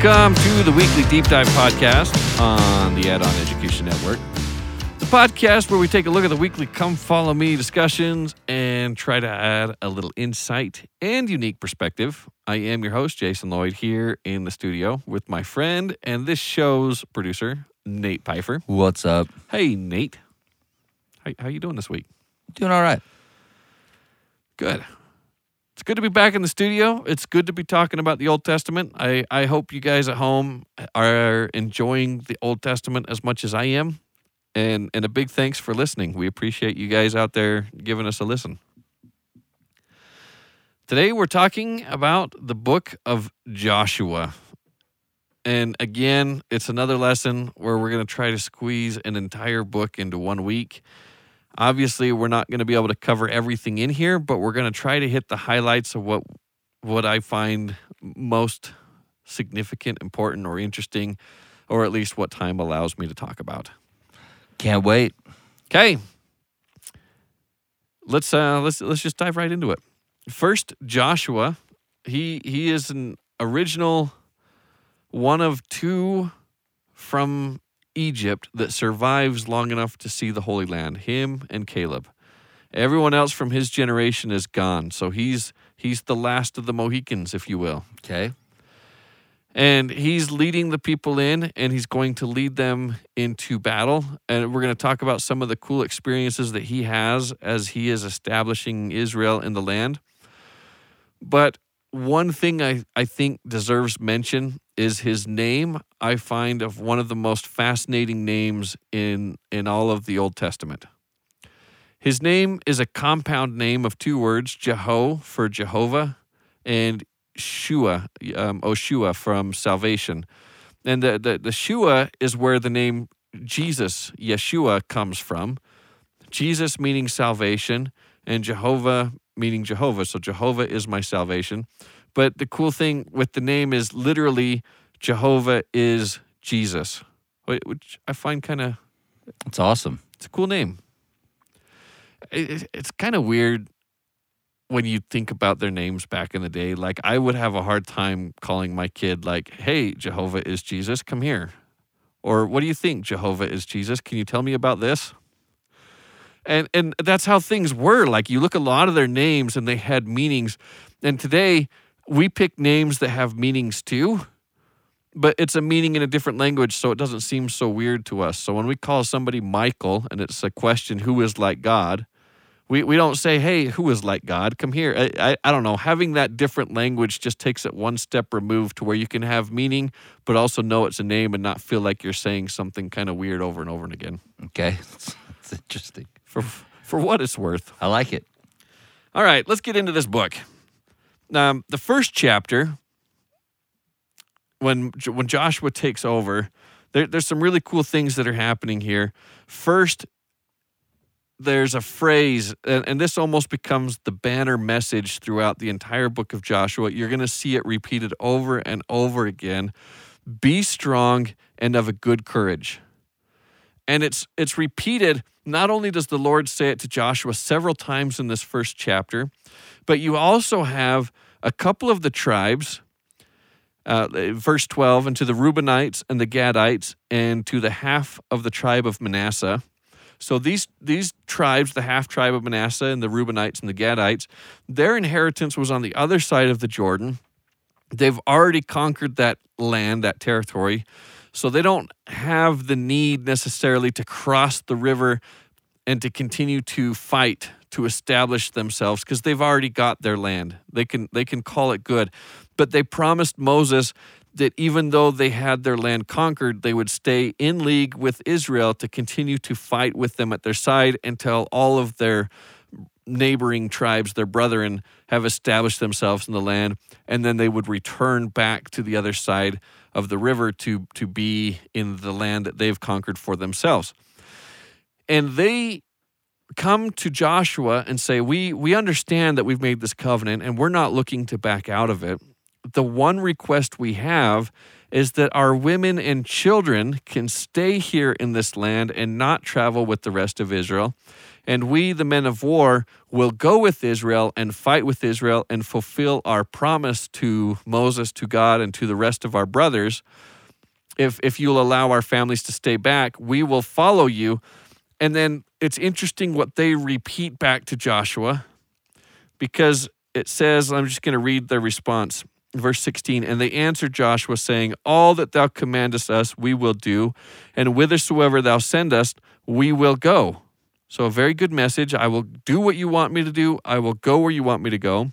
Welcome to the weekly deep dive podcast on the Add On Education Network. The podcast where we take a look at the weekly Come Follow Me discussions and try to add a little insight and unique perspective. I am your host, Jason Lloyd, here in the studio with my friend and this show's producer, Nate Pfeiffer. What's up? Hey, Nate. How, how you doing this week? Doing all right. Good. It's good to be back in the studio. It's good to be talking about the Old Testament. I, I hope you guys at home are enjoying the Old Testament as much as I am. And, and a big thanks for listening. We appreciate you guys out there giving us a listen. Today we're talking about the book of Joshua. And again, it's another lesson where we're going to try to squeeze an entire book into one week. Obviously, we're not going to be able to cover everything in here, but we're going to try to hit the highlights of what what I find most significant, important, or interesting, or at least what time allows me to talk about. Can't wait. Okay. Let's uh let's let's just dive right into it. First, Joshua, he he is an original one of two from Egypt that survives long enough to see the Holy Land, him and Caleb. Everyone else from his generation is gone. So he's he's the last of the Mohicans, if you will. Okay. And he's leading the people in and he's going to lead them into battle. And we're going to talk about some of the cool experiences that he has as he is establishing Israel in the land. But one thing I, I think deserves mention is his name. I find of one of the most fascinating names in in all of the Old Testament. His name is a compound name of two words, Jeho for Jehovah, and Shua, um, Oshua from salvation. And the, the, the Shua is where the name Jesus, Yeshua, comes from. Jesus meaning salvation, and Jehovah meaning Jehovah. So Jehovah is my salvation. But the cool thing with the name is literally Jehovah is Jesus, which I find kind of It's awesome. it's a cool name. It, it's kind of weird when you think about their names back in the day. Like I would have a hard time calling my kid like, "Hey, Jehovah is Jesus, come here," or "What do you think, Jehovah is Jesus? Can you tell me about this?" And and that's how things were. Like you look a lot of their names and they had meanings. And today we pick names that have meanings too but it's a meaning in a different language, so it doesn't seem so weird to us. So when we call somebody Michael and it's a question, who is like God? We, we don't say, hey, who is like God? Come here. I, I, I don't know. Having that different language just takes it one step removed to where you can have meaning, but also know it's a name and not feel like you're saying something kind of weird over and over and again. Okay. It's interesting. For, for what it's worth. I like it. All right, let's get into this book. Um, the first chapter, when when Joshua takes over, there, there's some really cool things that are happening here. First, there's a phrase, and, and this almost becomes the banner message throughout the entire book of Joshua. You're going to see it repeated over and over again. Be strong and of a good courage. And it's it's repeated. Not only does the Lord say it to Joshua several times in this first chapter, but you also have a couple of the tribes uh, verse 12, and to the Reubenites and the Gadites, and to the half of the tribe of Manasseh. So these these tribes, the half tribe of Manasseh and the Reubenites and the Gadites, their inheritance was on the other side of the Jordan. They've already conquered that land, that territory. So they don't have the need necessarily to cross the river and to continue to fight to establish themselves because they've already got their land. They can they can call it good. But they promised Moses that even though they had their land conquered, they would stay in league with Israel to continue to fight with them at their side until all of their neighboring tribes, their brethren, have established themselves in the land, and then they would return back to the other side of the river to, to be in the land that they've conquered for themselves. And they come to Joshua and say, We we understand that we've made this covenant and we're not looking to back out of it. The one request we have is that our women and children can stay here in this land and not travel with the rest of Israel. And we, the men of war, will go with Israel and fight with Israel and fulfill our promise to Moses, to God, and to the rest of our brothers. If, if you'll allow our families to stay back, we will follow you. And then it's interesting what they repeat back to Joshua because it says, I'm just going to read their response. Verse 16, and they answered Joshua, saying, All that thou commandest us, we will do, and whithersoever thou send us, we will go. So, a very good message. I will do what you want me to do, I will go where you want me to go.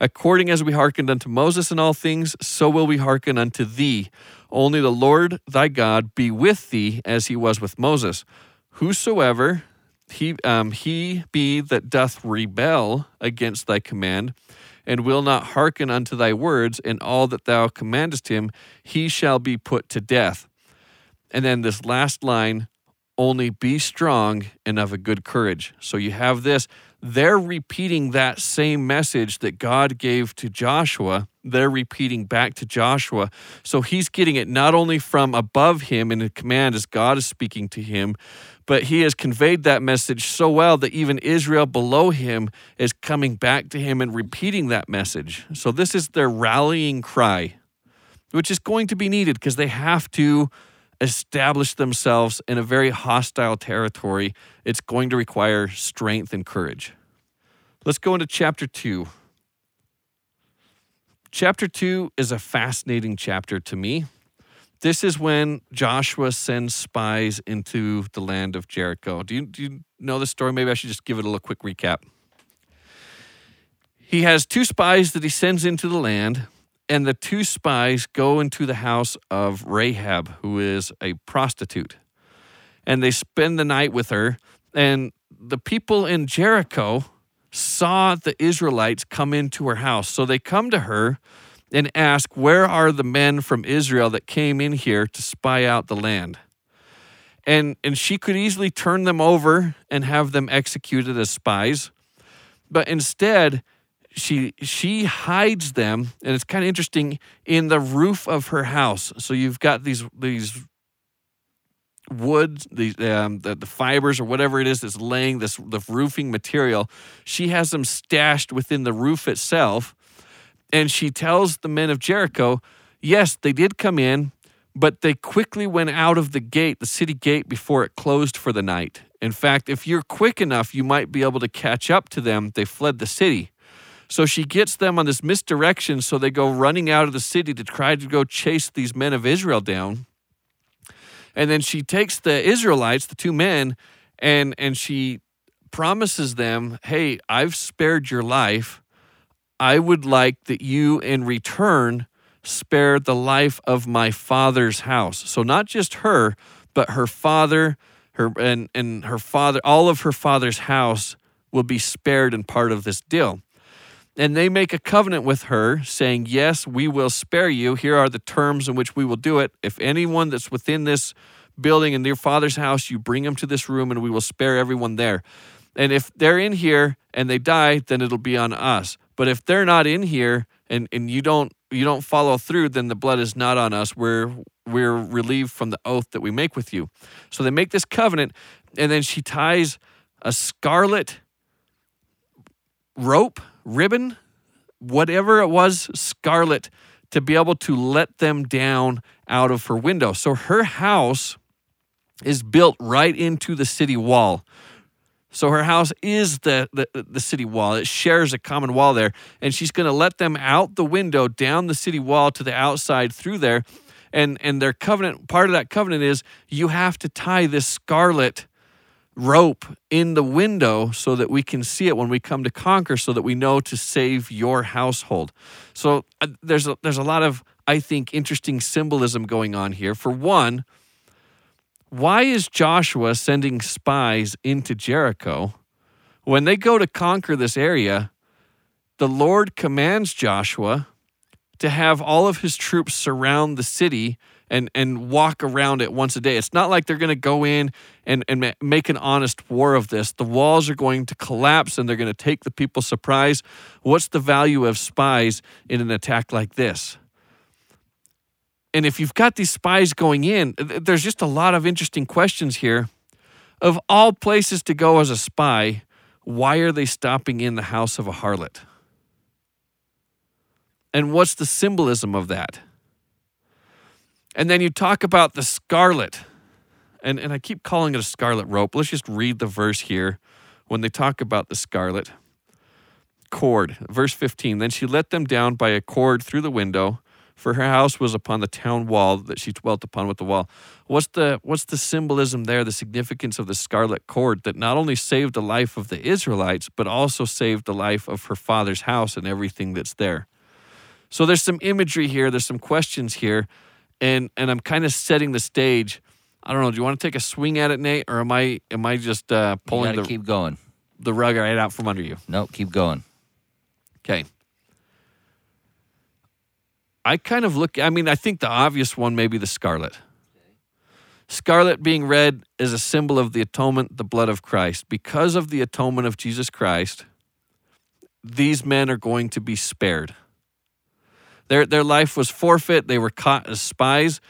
According as we hearkened unto Moses in all things, so will we hearken unto thee. Only the Lord thy God be with thee as he was with Moses. Whosoever he, um, he be that doth rebel against thy command, and will not hearken unto thy words in all that thou commandest him, he shall be put to death. And then this last line only be strong and of a good courage. So you have this. They're repeating that same message that God gave to Joshua. They're repeating back to Joshua. So he's getting it not only from above him in the command as God is speaking to him, but he has conveyed that message so well that even Israel below him is coming back to him and repeating that message. So this is their rallying cry, which is going to be needed because they have to establish themselves in a very hostile territory. It's going to require strength and courage. Let's go into chapter 2. Chapter 2 is a fascinating chapter to me. This is when Joshua sends spies into the land of Jericho. Do you, do you know the story? Maybe I should just give it a little quick recap. He has two spies that he sends into the land, and the two spies go into the house of Rahab, who is a prostitute. And they spend the night with her. And the people in Jericho saw the Israelites come into her house. So they come to her and ask, Where are the men from Israel that came in here to spy out the land? And, and she could easily turn them over and have them executed as spies. But instead, she she hides them, and it's kind of interesting in the roof of her house. So you've got these these wood, the, um, the the fibers or whatever it is that's laying this the roofing material. She has them stashed within the roof itself, and she tells the men of Jericho, yes, they did come in, but they quickly went out of the gate, the city gate, before it closed for the night. In fact, if you're quick enough, you might be able to catch up to them. They fled the city. So she gets them on this misdirection, so they go running out of the city to try to go chase these men of Israel down. And then she takes the Israelites, the two men, and and she promises them, "Hey, I've spared your life. I would like that you in return spare the life of my father's house." So not just her, but her father, her and and her father, all of her father's house will be spared in part of this deal. And they make a covenant with her, saying, Yes, we will spare you. Here are the terms in which we will do it. If anyone that's within this building in your father's house, you bring them to this room and we will spare everyone there. And if they're in here and they die, then it'll be on us. But if they're not in here and, and you don't you don't follow through, then the blood is not on us. We're we're relieved from the oath that we make with you. So they make this covenant, and then she ties a scarlet rope ribbon, whatever it was, scarlet, to be able to let them down out of her window. So her house is built right into the city wall. So her house is the, the, the city wall. It shares a common wall there. And she's going to let them out the window, down the city wall to the outside through there. And, and their covenant, part of that covenant is you have to tie this scarlet rope in the window so that we can see it when we come to conquer so that we know to save your household. So uh, there's a, there's a lot of i think interesting symbolism going on here. For one why is joshua sending spies into jericho? When they go to conquer this area the lord commands joshua to have all of his troops surround the city and and walk around it once a day. It's not like they're going to go in and and make an honest war of this. The walls are going to collapse and they're going to take the people surprise. What's the value of spies in an attack like this? And if you've got these spies going in, there's just a lot of interesting questions here Of all places to go as a spy, why are they stopping in the house of a harlot? And what's the symbolism of that? And then you talk about the scarlet. And, and I keep calling it a scarlet rope. Let's just read the verse here when they talk about the scarlet cord. Verse 15 Then she let them down by a cord through the window, for her house was upon the town wall that she dwelt upon with the wall. What's the what's the symbolism there, the significance of the scarlet cord that not only saved the life of the Israelites, but also saved the life of her father's house and everything that's there? So there's some imagery here, there's some questions here, and and I'm kind of setting the stage. I don't know. Do you want to take a swing at it, Nate, or am I am I just uh, pulling the keep going. the rug right out from under you? No, keep going. Okay. I kind of look, I mean, I think the obvious one may be the scarlet. Scarlet being red is a symbol of the atonement, the blood of Christ. Because of the atonement of Jesus Christ, these men are going to be spared. Their, their life was forfeit. They were caught as spies.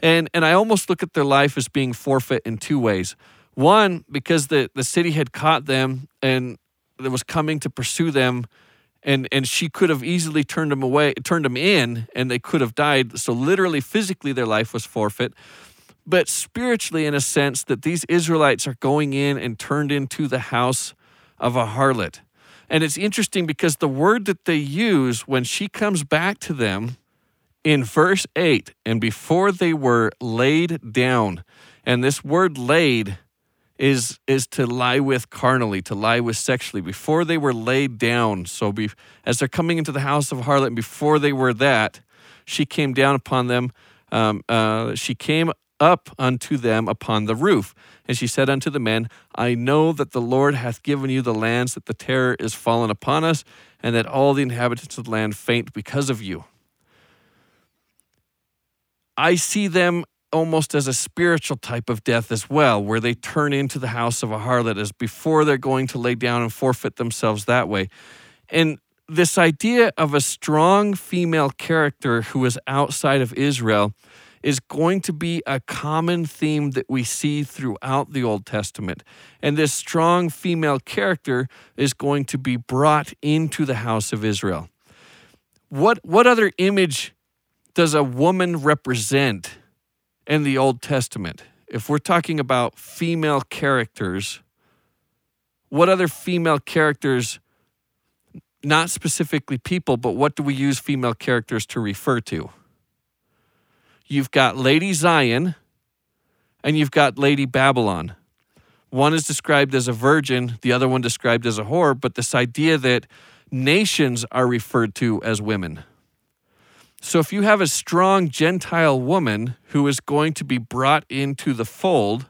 And, and I almost look at their life as being forfeit in two ways. One, because the, the city had caught them and that was coming to pursue them and and she could have easily turned them away turned them in and they could have died so literally physically their life was forfeit but spiritually in a sense that these israelites are going in and turned into the house of a harlot and it's interesting because the word that they use when she comes back to them in verse 8 and before they were laid down and this word laid is is to lie with carnally, to lie with sexually. Before they were laid down, so be, as they're coming into the house of harlot, before they were that, she came down upon them. Um, uh, she came up unto them upon the roof, and she said unto the men, I know that the Lord hath given you the lands, that the terror is fallen upon us, and that all the inhabitants of the land faint because of you. I see them almost as a spiritual type of death as well, where they turn into the house of a harlot as before they're going to lay down and forfeit themselves that way. And this idea of a strong female character who is outside of Israel is going to be a common theme that we see throughout the Old Testament. And this strong female character is going to be brought into the house of Israel. What, what other image does a woman represent in the Old Testament, if we're talking about female characters, what other female characters, not specifically people, but what do we use female characters to refer to? You've got Lady Zion and you've got Lady Babylon. One is described as a virgin, the other one described as a whore, but this idea that nations are referred to as women. So if you have a strong Gentile woman who is going to be brought into the fold,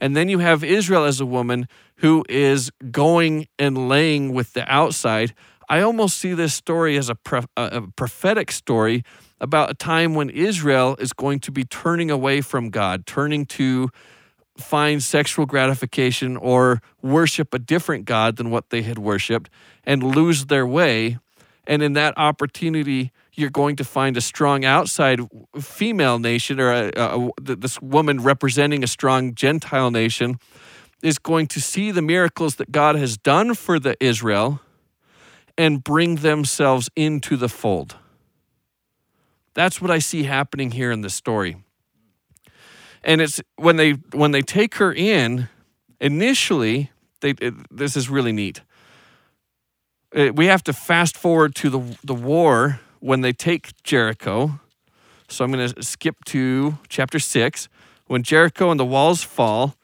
and then you have Israel as a woman who is going and laying with the outside, I almost see this story as a, a prophetic story about a time when Israel is going to be turning away from God, turning to find sexual gratification or worship a different God than what they had worshiped and lose their way. And in that opportunity, you're going to find a strong outside female nation or a, a, this woman representing a strong Gentile nation is going to see the miracles that God has done for the Israel and bring themselves into the fold. That's what I see happening here in the story. And it's when they when they take her in, initially, they it, this is really neat. It, we have to fast forward to the the war when they take Jericho. So I'm going to skip to chapter 6. When Jericho and the walls fall,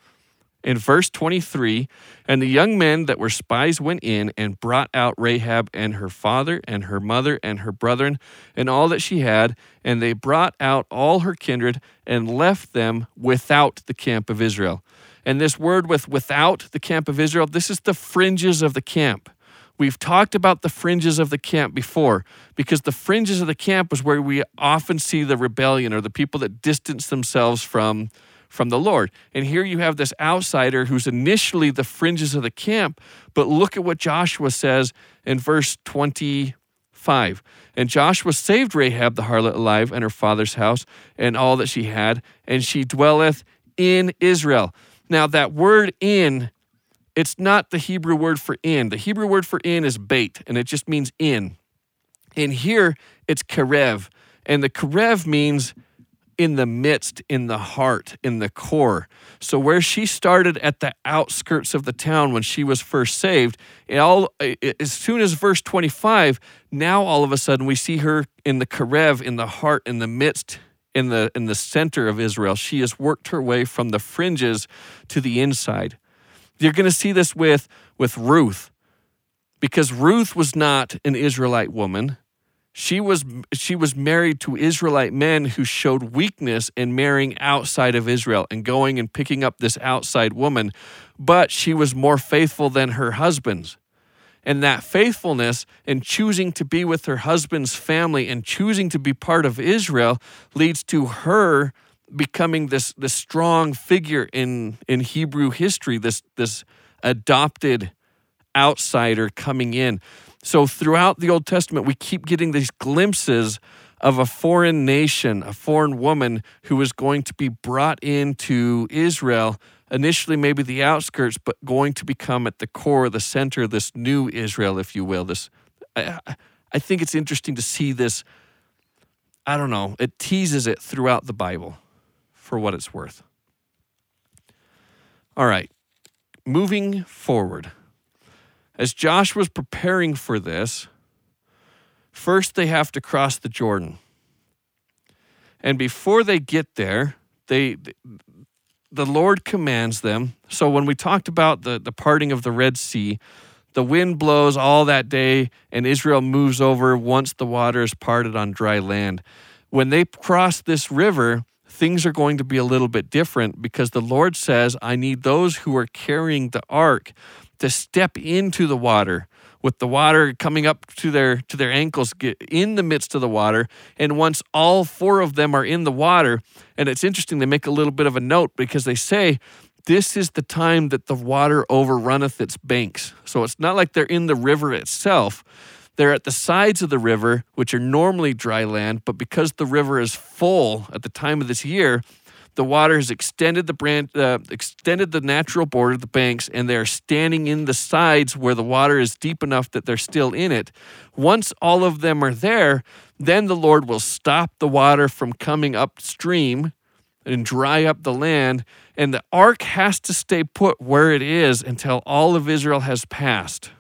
in verse 23, and the young men that were spies went in and brought out Rahab and her father and her mother and her brethren and all that she had, and they brought out all her kindred and left them without the camp of Israel. And this word with without the camp of Israel, this is the fringes of the camp. We've talked about the fringes of the camp before because the fringes of the camp is where we often see the rebellion or the people that distance themselves from from the Lord. And here you have this outsider who's initially the fringes of the camp, but look at what Joshua says in verse 25. And Joshua saved Rahab the harlot alive and her father's house and all that she had, and she dwelleth in Israel. Now, that word in, it's not the Hebrew word for in. The Hebrew word for in is bait, and it just means in. And here it's karev, and the karev means in the midst, in the heart, in the core. So where she started at the outskirts of the town when she was first saved, all as soon as verse 25, now all of a sudden we see her in the karev, in the heart, in the midst, in the in the center of Israel. She has worked her way from the fringes to the inside. You're going to see this with with Ruth because Ruth was not an Israelite woman. She was she was married to Israelite men who showed weakness in marrying outside of Israel and going and picking up this outside woman, but she was more faithful than her husbands. And that faithfulness and choosing to be with her husband's family and choosing to be part of Israel leads to her becoming this this strong figure in in Hebrew history, this this adopted outsider coming in. So throughout the Old Testament, we keep getting these glimpses of a foreign nation, a foreign woman who is going to be brought into Israel, initially maybe the outskirts, but going to become at the core, the center, of this new Israel, if you will. This, I, I think it's interesting to see this. I don't know. It teases it throughout the Bible, for what it's worth. All right, moving forward. As Josh was preparing for this, first they have to cross the Jordan. And before they get there, they the Lord commands them. So when we talked about the, the parting of the Red Sea, the wind blows all that day, and Israel moves over once the water is parted on dry land. When they cross this river, things are going to be a little bit different because the Lord says, I need those who are carrying the ark to step into the water with the water coming up to their to their ankles get in the midst of the water. And once all four of them are in the water and it's interesting they make a little bit of a note because they say this is the time that the water overrunneth its banks. So it's not like they're in the river itself. They're at the sides of the river which are normally dry land but because the river is full at the time of this year the water has extended the brand, uh, extended the natural border, of the banks, and they're standing in the sides where the water is deep enough that they're still in it. Once all of them are there, then the Lord will stop the water from coming upstream and dry up the land. And the ark has to stay put where it is until all of Israel has passed.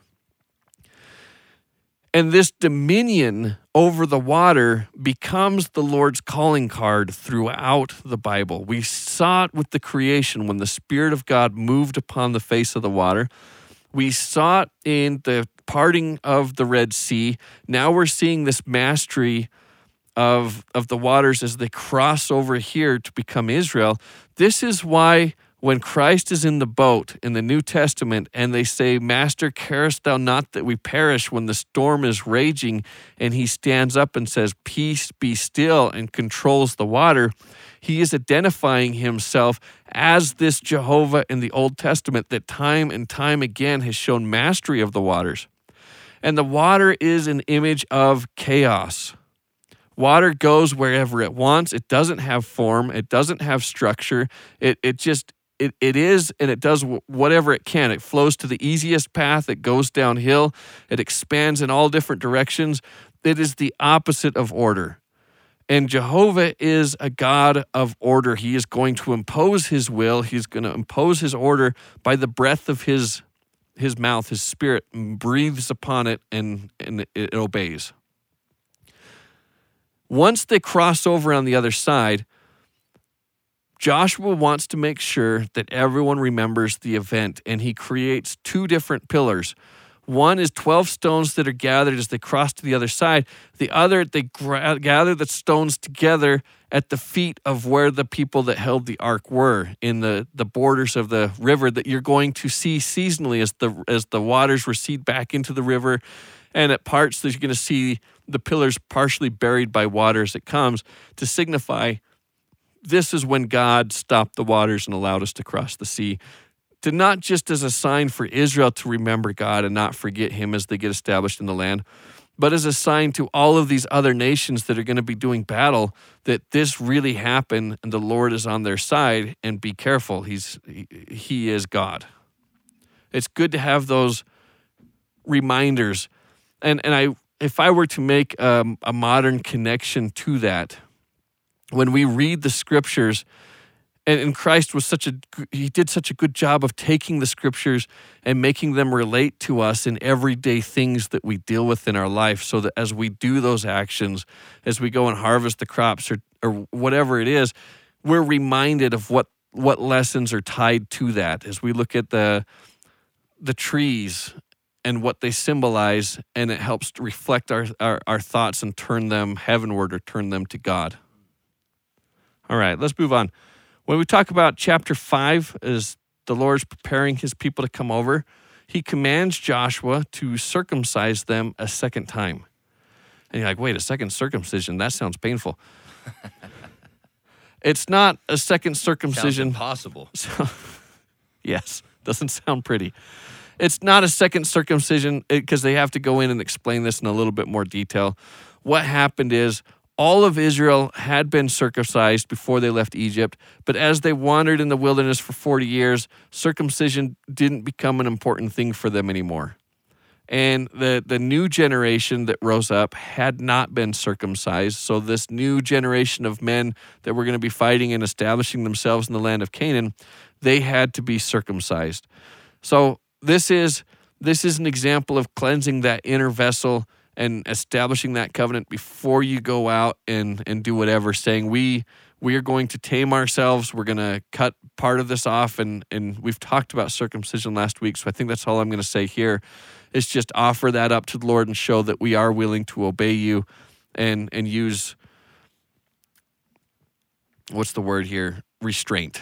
And this dominion over the water becomes the Lord's calling card throughout the Bible. We saw it with the creation when the Spirit of God moved upon the face of the water. We saw it in the parting of the Red Sea. Now we're seeing this mastery of, of the waters as they cross over here to become Israel. This is why when Christ is in the boat in the New Testament and they say, Master, carest thou not that we perish when the storm is raging? And he stands up and says, Peace, be still, and controls the water. He is identifying himself as this Jehovah in the Old Testament that time and time again has shown mastery of the waters. And the water is an image of chaos. Water goes wherever it wants. It doesn't have form. It doesn't have structure. It, it just it, it is and it does whatever it can. It flows to the easiest path, it goes downhill, it expands in all different directions. It is the opposite of order. And Jehovah is a God of order. He is going to impose his will, he's going to impose his order by the breath of his his mouth, his spirit breathes upon it and, and it obeys. Once they cross over on the other side, Joshua wants to make sure that everyone remembers the event, and he creates two different pillars. One is 12 stones that are gathered as they cross to the other side. The other, they gra- gather the stones together at the feet of where the people that held the ark were in the, the borders of the river that you're going to see seasonally as the, as the waters recede back into the river. And at parts, that you're going to see the pillars partially buried by water as it comes to signify this is when God stopped the waters and allowed us to cross the sea. To not just as a sign for Israel to remember God and not forget Him as they get established in the land, but as a sign to all of these other nations that are going to be doing battle that this really happened and the Lord is on their side and be careful he's he, is God. It's good to have those reminders. And and I if I were to make um, a modern connection to that when we read the scriptures and, and Christ was such a he did such a good job of taking the scriptures and making them relate to us in everyday things that we deal with in our life so that as we do those actions as we go and harvest the crops or or whatever it is we're reminded of what what lessons are tied to that. As we look at the the trees and what they symbolize and it helps to reflect our, our, our thoughts and turn them heavenward or turn them to god all right let's move on when we talk about chapter 5 as the lord's preparing his people to come over he commands joshua to circumcise them a second time and you're like wait a second circumcision that sounds painful it's not a second circumcision impossible. so, yes, doesn't sound pretty. It's not a second circumcision eh, because they have to go in and explain this in a little bit more detail. What happened is all of Israel had been circumcised before they left Egypt, but as they wandered in the wilderness for 40 years, circumcision didn't become an important thing for them anymore. And the, the new generation that rose up had not been circumcised. So, this new generation of men that were going to be fighting and establishing themselves in the land of Canaan, they had to be circumcised. So, this is this is an example of cleansing that inner vessel and establishing that covenant before you go out and and do whatever saying we we are going to tame ourselves. We're going to cut part of this off. And and we've talked about circumcision last week so i think that's all i'm going to say here is just offer that up to the lord and show that we are willing to obey you and and use what's the word here? Restraint.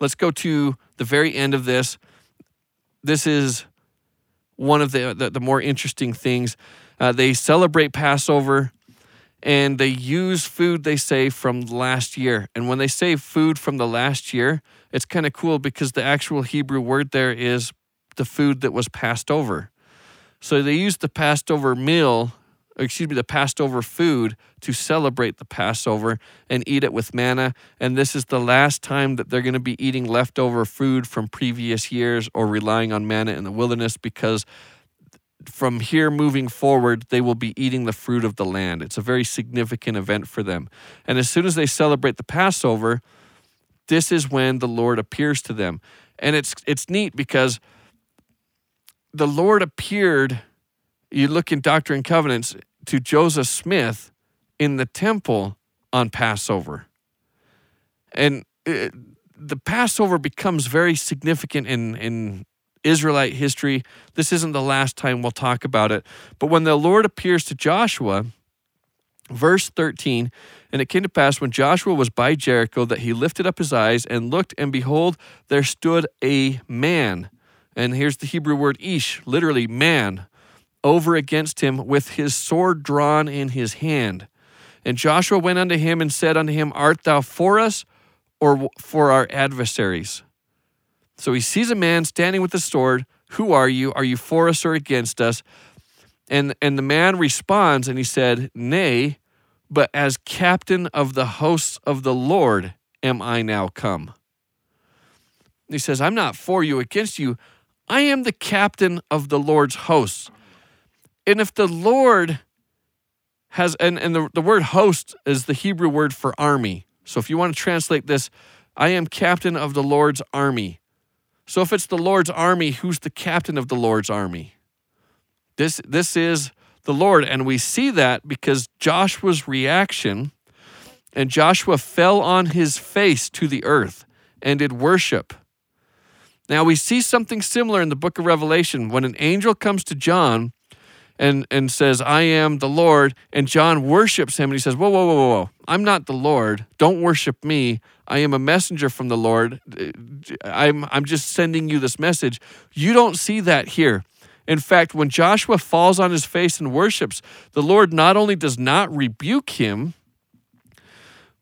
Let's go to the very end of this. This is one of the, the, the more interesting things. Uh, they celebrate Passover and they use food, they say, from last year. And when they say food from the last year, it's kind of cool because the actual Hebrew word there is the food that was passed over. So they use the Passover meal, excuse me, the Passover food to celebrate the Passover and eat it with manna. And this is the last time that they're going to be eating leftover food from previous years or relying on manna in the wilderness because from here moving forward, they will be eating the fruit of the land. It's a very significant event for them. And as soon as they celebrate the Passover, this is when the Lord appears to them. And it's it's neat because the Lord appeared, you look in Doctrine and Covenants, to Joseph Smith in the temple on Passover. And it, the Passover becomes very significant in, in Israelite history. This isn't the last time we'll talk about it. But when the Lord appears to Joshua, verse 13, and it came to pass when Joshua was by Jericho that he lifted up his eyes and looked, and behold, there stood a man. And here's the Hebrew word ish, literally man, over against him with his sword drawn in his hand. And Joshua went unto him and said unto him, Art thou for us or for our adversaries? So he sees a man standing with a sword. Who are you? Are you for us or against us? And and the man responds and he said, Nay, but as captain of the hosts of the Lord am I now come. He says, I'm not for you, against you. I am the captain of the Lord's hosts. And if the Lord has, and, and the, the word host is the Hebrew word for army. So if you want to translate this, I am captain of the Lord's army. So if it's the Lord's army, who's the captain of the Lord's army? This, this is the Lord. And we see that because Joshua's reaction, and Joshua fell on his face to the earth and did worship. Now we see something similar in the book of Revelation when an angel comes to John and, and says, I am the Lord, and John worships him and he says, Whoa, whoa, whoa, whoa, whoa. I'm not the Lord. Don't worship me. I am a messenger from the Lord. I'm, I'm just sending you this message. You don't see that here. In fact, when Joshua falls on his face and worships, the Lord not only does not rebuke him,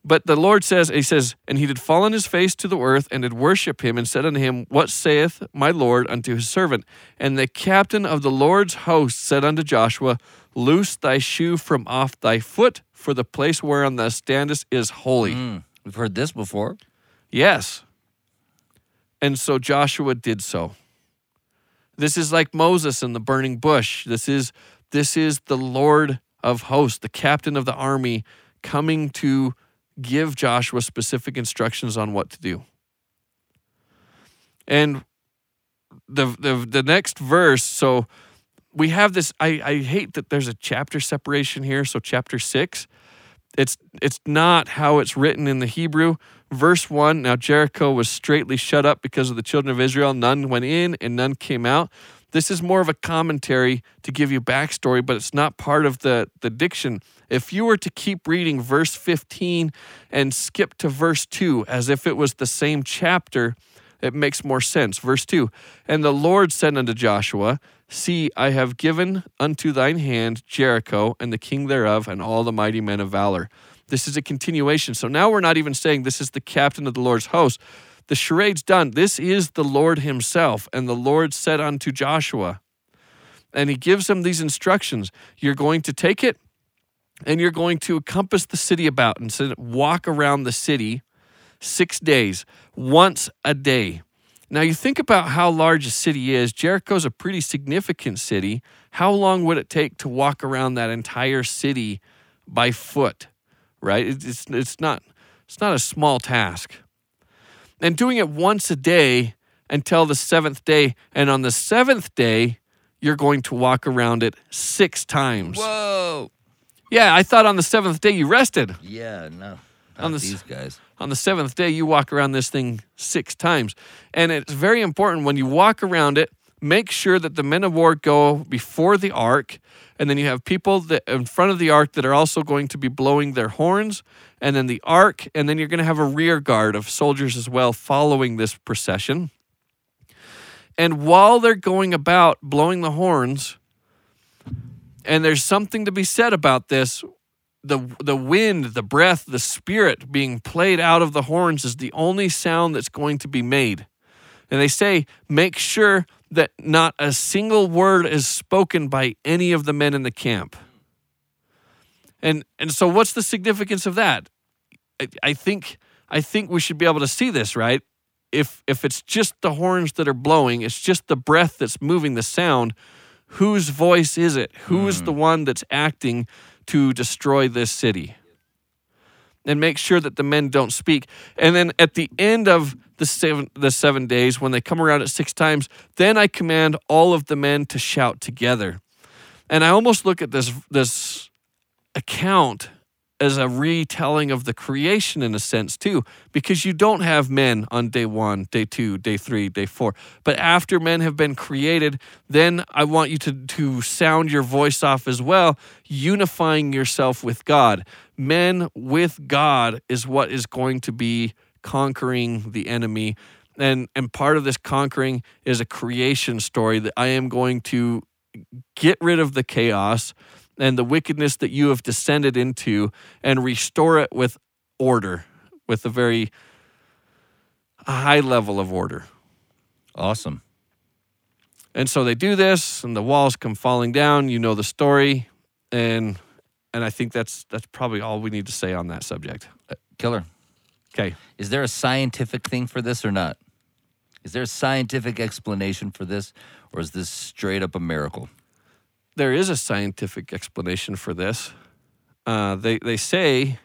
But the Lord says, He says, and he did fall on his face to the earth and did worship him and said unto him, What saith my Lord unto his servant? And the captain of the Lord's host said unto Joshua, Loose thy shoe from off thy foot, for the place whereon thou standest is holy. Mm, we've heard this before. Yes. And so Joshua did so. This is like Moses in the burning bush. This is this is the Lord of hosts, the captain of the army coming to give Joshua specific instructions on what to do. And the the the next verse, so we have this I, I hate that there's a chapter separation here, so chapter 6 it's it's not how it's written in the Hebrew. Verse 1 Now Jericho was straightly shut up because of the children of Israel. None went in and none came out. This is more of a commentary to give you backstory, but it's not part of the, the diction. If you were to keep reading verse 15 and skip to verse 2 as if it was the same chapter, it makes more sense. Verse 2 And the Lord said unto Joshua, See, I have given unto thine hand Jericho and the king thereof and all the mighty men of valor. This is a continuation. So now we're not even saying this is the captain of the Lord's host. The charade's done. This is the Lord himself. And the Lord said unto Joshua, and he gives him these instructions You're going to take it and you're going to compass the city about and so walk around the city six days, once a day. Now, you think about how large a city is. Jericho's a pretty significant city. How long would it take to walk around that entire city by foot? Right? It's, it's, not, it's not a small task. And doing it once a day until the seventh day. And on the seventh day, you're going to walk around it six times. Whoa. Yeah, I thought on the seventh day you rested. Yeah, no. On the these guys. On the seventh day, you walk around this thing six times. And it's very important when you walk around it, make sure that the men of war go before the ark. And then you have people that in front of the ark that are also going to be blowing their horns. And then the ark. And then you're going to have a rear guard of soldiers as well following this procession. And while they're going about blowing the horns, and there's something to be said about this the the wind, the breath, the spirit being played out of the horns is the only sound that's going to be made. And they say, make sure that not a single word is spoken by any of the men in the camp. And and so what's the significance of that? I, I think I think we should be able to see this, right? If if it's just the horns that are blowing, it's just the breath that's moving the sound, whose voice is it? Who's the hmm. one that's acting to destroy this city? And make sure that the men don't speak. And then at the end of the seven, the seven days, when they come around it six times, then I command all of the men to shout together. And I almost look at this this account as a retelling of the creation in a sense too because you don't have men on day 1 day 2 day 3 day 4 but after men have been created then i want you to to sound your voice off as well unifying yourself with god men with god is what is going to be conquering the enemy and and part of this conquering is a creation story that i am going to get rid of the chaos and the wickedness that you have descended into and restore it with order, with a very high level of order. Awesome. And so they do this, and the walls come falling down. You know the story, and and I think that's that's probably all we need to say on that subject. Uh, Killer. Okay, Is there a scientific thing for this or not? Is there a scientific explanation for this, or is this straight up a miracle? there is a scientific explanation for this. Uh, they they say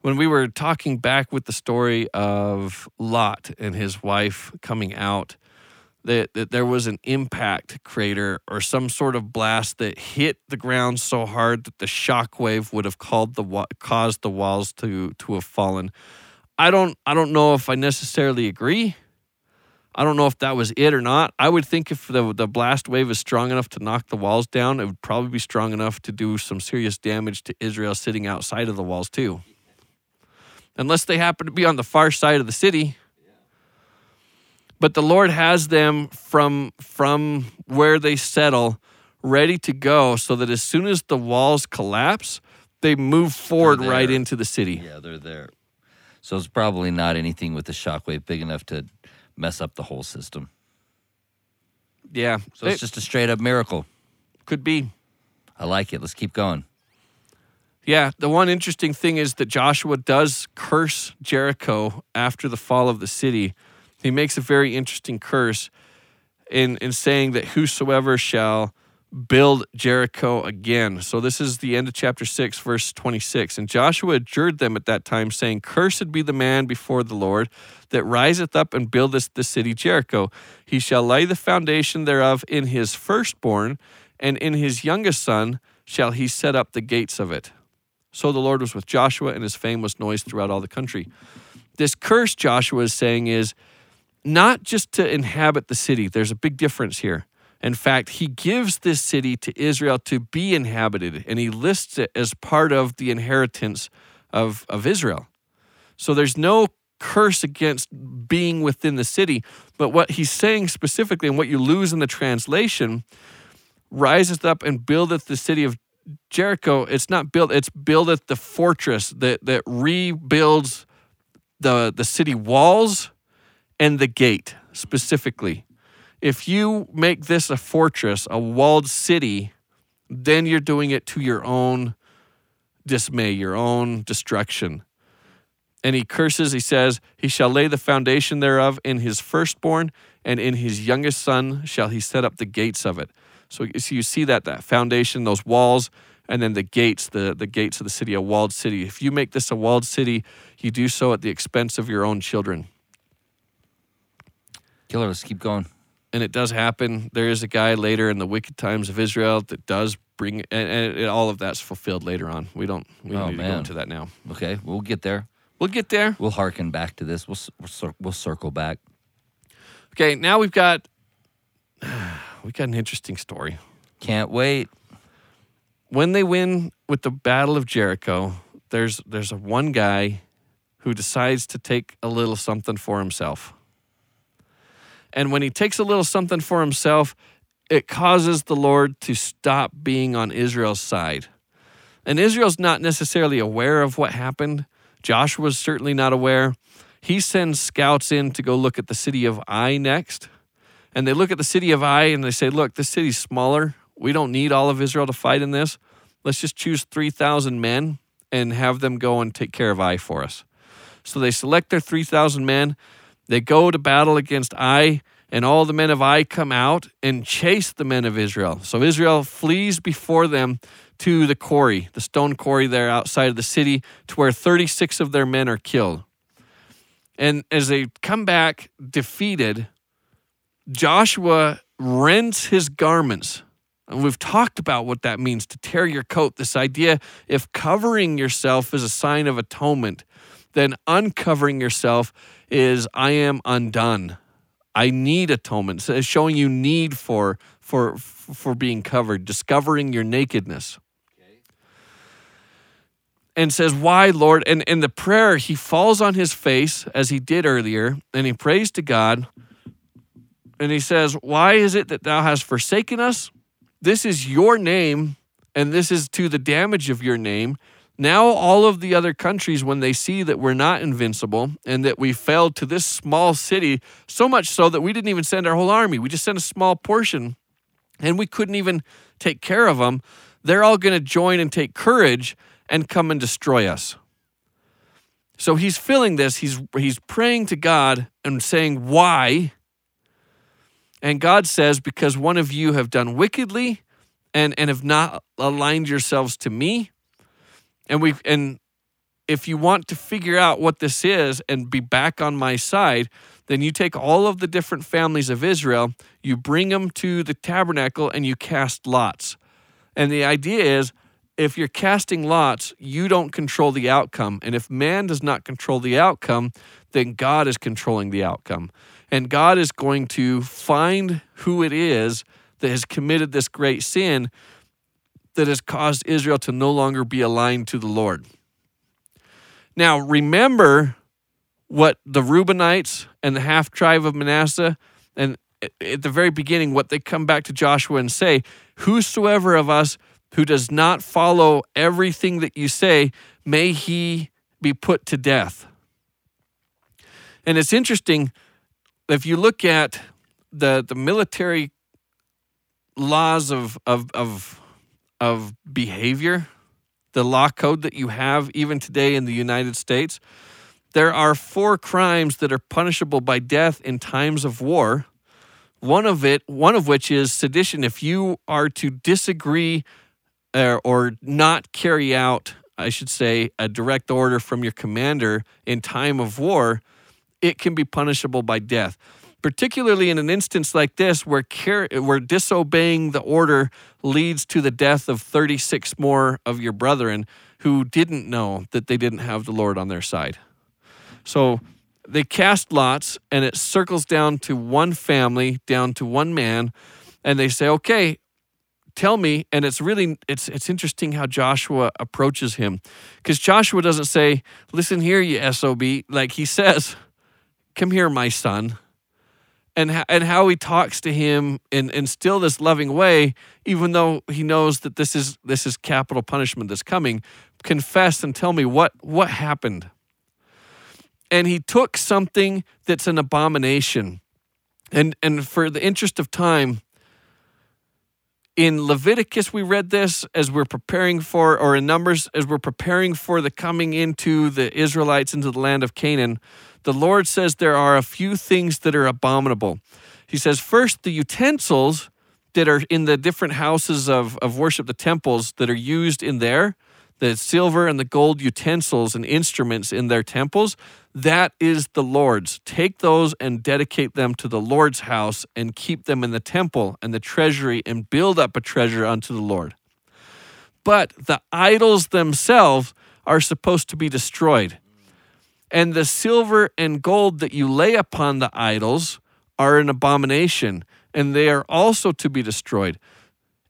when we were talking back with the story of Lot and his wife coming out, that, that there was an impact crater or some sort of blast that hit the ground so hard that the shock wave would have called the caused the walls to to have fallen. I don't I don't know if I necessarily agree. I don't know if that was it or not. I would think if the the blast wave is strong enough to knock the walls down, it would probably be strong enough to do some serious damage to Israel sitting outside of the walls too. Unless they happen to be on the far side of the city. But the Lord has them from from where they settle ready to go so that as soon as the walls collapse, they move forward right into the city. Yeah, they're there. So it's probably not anything with a shockwave big enough to mess up the whole system. Yeah, So it it's just a straight up miracle. could be. I like it. Let's keep going. Yeah, the one interesting thing is that Joshua does curse Jericho after the fall of the city. He makes a very interesting curse in in saying that whosoever shall build Jericho again. So this is the end of chapter 6 verse 26. And Joshua adjured them at that time saying, "Cursed be the man before the Lord that riseth up and buildeth the city Jericho. He shall lay the foundation thereof in his firstborn, and in his youngest son shall he set up the gates of it." So the Lord was with Joshua, and his fame was noised throughout all the country. This curse Joshua is saying is not just to inhabit the city. There's a big difference here. In fact, he gives this city to Israel to be inhabited, and he lists it as part of the inheritance of, of Israel. So there's no curse against being within the city. But what he's saying specifically, and what you lose in the translation, riseth up and buildeth the city of Jericho. It's not built, it's buildeth the fortress that, that rebuilds the, the city walls and the gate specifically. If you make this a fortress, a walled city, then you're doing it to your own dismay, your own destruction. And he curses, he says, He shall lay the foundation thereof in his firstborn, and in his youngest son shall he set up the gates of it. So, so you see that, that foundation, those walls, and then the gates, the, the gates of the city, a walled city. If you make this a walled city, you do so at the expense of your own children. Killer, let's keep going. and it does happen. There is a guy later in the wicked times of Israel that does bring, and, and all of that's fulfilled later on. We don't, we don't Oh, need to go into that now. Okay, we'll get there. We'll get there. We'll harken back to this. We'll we'll, we'll circle back. Okay, now we've got, we got an interesting story. Can't wait. When they win with the Battle of Jericho, there's there's a one guy who decides to take a little something for himself. And when he takes a little something for himself, it causes the Lord to stop being on Israel's side. And Israel's not necessarily aware of what happened. Joshua's certainly not aware. He sends scouts in to go look at the city of Ai next. And they look at the city of Ai and they say, Look, this city's smaller. We don't need all of Israel to fight in this. Let's just choose 3,000 men and have them go and take care of Ai for us. So they select their 3,000 men. They go to battle against Ai, and all the men of Ai come out and chase the men of Israel. So Israel flees before them to the quarry, the stone quarry there outside of the city, to where 36 of their men are killed. And as they come back defeated, Joshua rents his garments. And we've talked about what that means to tear your coat. This idea if covering yourself is a sign of atonement, then uncovering yourself is I am undone. I need atonement. So it's showing you need for for for being covered, discovering your nakedness. And says, Why, Lord? And in the prayer, he falls on his face as he did earlier, and he prays to God. And he says, Why is it that thou hast forsaken us? This is your name, and this is to the damage of your name. Now, all of the other countries, when they see that we're not invincible and that we fell to this small city, so much so that we didn't even send our whole army, we just sent a small portion, and we couldn't even take care of them, they're all going to join and take courage and come and destroy us. So he's feeling this. He's, he's praying to God and saying, Why? And God says, Because one of you have done wickedly and, and have not aligned yourselves to me. And we and if you want to figure out what this is and be back on my side, then you take all of the different families of Israel, you bring them to the tabernacle and you cast lots. And the idea is if you're casting lots, you don't control the outcome. And if man does not control the outcome, then God is controlling the outcome. And God is going to find who it is that has committed this great sin that has caused Israel to no longer be aligned to the Lord. Now, remember what the Reubenites and the half tribe of Manasseh, and at the very beginning, what they come back to Joshua and say Whosoever of us who does not follow everything that you say, may he be put to death. And it's interesting if you look at the the military laws of of of of behavior, the law code that you have even today in the United States, there are four crimes that are punishable by death in times of war. One of it, one of which is sedition. If you are to disagree or, or not carry out, I should say, a direct order from your commander in time of war, it can be punishable by death. Particularly in an instance like this, where care, where disobeying the order leads to the death of 36 more of your brethren who didn't know that they didn't have the Lord on their side. So they cast lots, and it circles down to one family, down to one man, and they say, "Okay, tell me." And it's really it's it's interesting how Joshua approaches him, because Joshua doesn't say, "Listen here, you sob," like he says, "Come here, my son." And, and how he talks to him in, in still this loving way, even though he knows that this is this is capital punishment that's coming. Confess and tell me what what happened and he took something that's an abomination. And and for the interest of time, in Leviticus we read this as we're preparing for or in Numbers as we're preparing for the coming into the Israelites into the land of Canaan, the Lord says there are a few things that are abominable. He says first the utensils that are in the different houses of, of worship, the temples that are used in there, the silver and the gold utensils and instruments in their temples, that is the Lord's. Take those and dedicate them to the Lord's house and keep them in the temple and the treasury and build up a treasure unto the Lord. But the idols themselves are supposed to be destroyed. And the silver and gold that you lay upon the idols are an abomination, and they are also to be destroyed.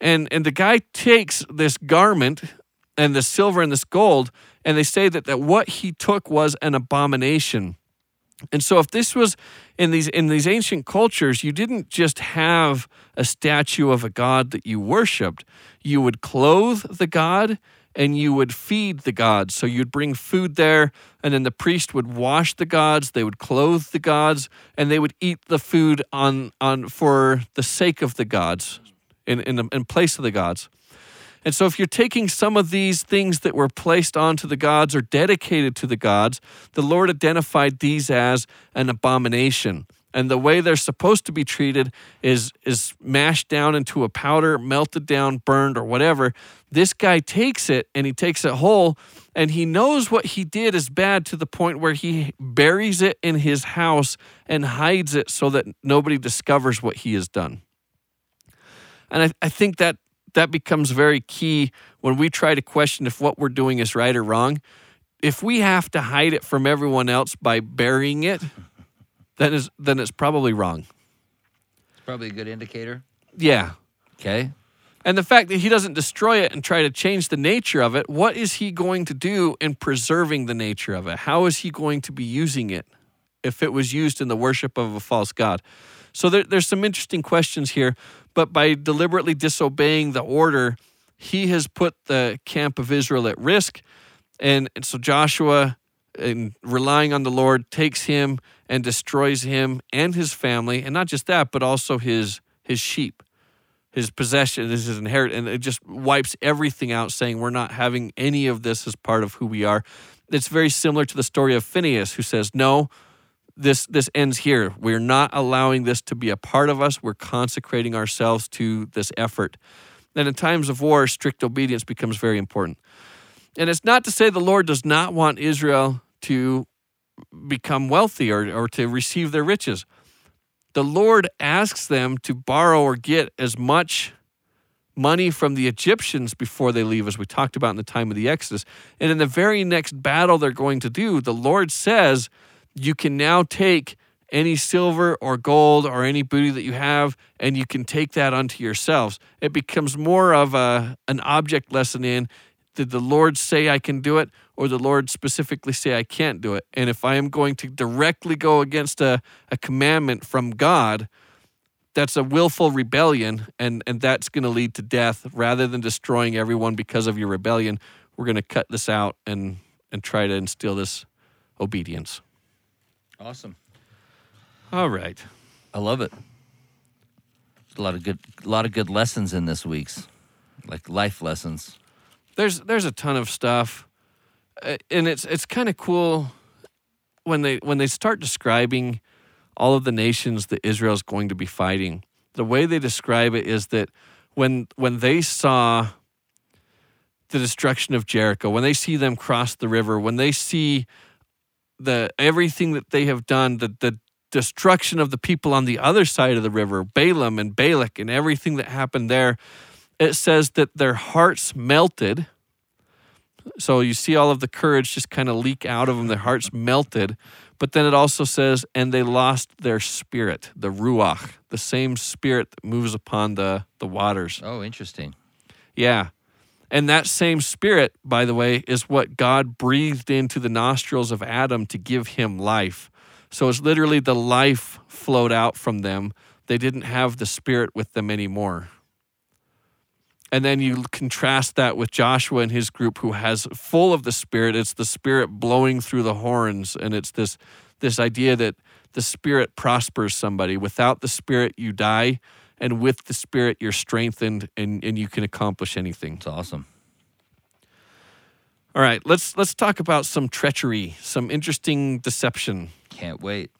And, and the guy takes this garment and the silver and this gold, and they say that, that what he took was an abomination. And so if this was in these in these ancient cultures, you didn't just have a statue of a god that you worshiped. You would clothe the god and you would feed the gods. So you'd bring food there, and then the priest would wash the gods, they would clothe the gods, and they would eat the food on on for the sake of the gods, in in, in place of the gods. And so, if you're taking some of these things that were placed onto the gods or dedicated to the gods, the Lord identified these as an abomination. And the way they're supposed to be treated is, is mashed down into a powder, melted down, burned, or whatever. This guy takes it and he takes it whole, and he knows what he did is bad to the point where he buries it in his house and hides it so that nobody discovers what he has done. And I, I think that that becomes very key when we try to question if what we're doing is right or wrong. If we have to hide it from everyone else by burying it, then is then it's probably wrong. It's probably a good indicator. Yeah. Okay. And the fact that he doesn't destroy it and try to change the nature of it, what is he going to do in preserving the nature of it? How is he going to be using it if it was used in the worship of a false god? So there, there's some interesting questions here. But by deliberately disobeying the order, he has put the camp of Israel at risk. And, and so Joshua, in relying on the Lord, takes him and destroys him and his family. And not just that, but also his his sheep, his possession, his inheritance. And it just wipes everything out, saying, We're not having any of this as part of who we are. It's very similar to the story of Phineas, who says, No, this this ends here. We're not allowing this to be a part of us. We're consecrating ourselves to this effort. And in times of war, strict obedience becomes very important. And it's not to say the Lord does not want Israel to become wealthy or, or to receive their riches. The Lord asks them to borrow or get as much money from the Egyptians before they leave, as we talked about in the time of the Exodus. And in the very next battle they're going to do, the Lord says, you can now take any silver or gold or any booty that you have and you can take that unto yourselves it becomes more of a an object lesson in did the lord say i can do it or the lord specifically say i can't do it and if i am going to directly go against a, a commandment from god that's a willful rebellion and and that's going to lead to death rather than destroying everyone because of your rebellion we're going to cut this out and and try to instill this obedience Awesome. all right I love it. There's a lot of good, a lot of good lessons in this week's, like life lessons. there's there's a ton of stuff and it's it's kind of cool when they when they start describing all of the nations that Israel's going to be fighting. The way they describe it is that when when they saw the destruction of Jericho when they see them cross the river when they see the everything that they have done the the destruction of the people on the other side of the river Balaam and Balak and everything that happened there it says that their hearts melted so you see all of the courage just kind of leak out of them. Their hearts melted. But then it also says, and they lost their spirit, the ruach, the same spirit that moves upon the, the waters. Oh, interesting. Yeah. And that same spirit, by the way, is what God breathed into the nostrils of Adam to give him life. So it's literally the life flowed out from them. They didn't have the spirit with them anymore. And then you contrast that with Joshua and his group who has full of the spirit. It's the spirit blowing through the horns and it's this this idea that the spirit prospers somebody. Without the spirit you die and with the spirit you're strengthened and, and you can accomplish anything. It's awesome. All right, let's let's talk about some treachery, some interesting deception. Can't wait.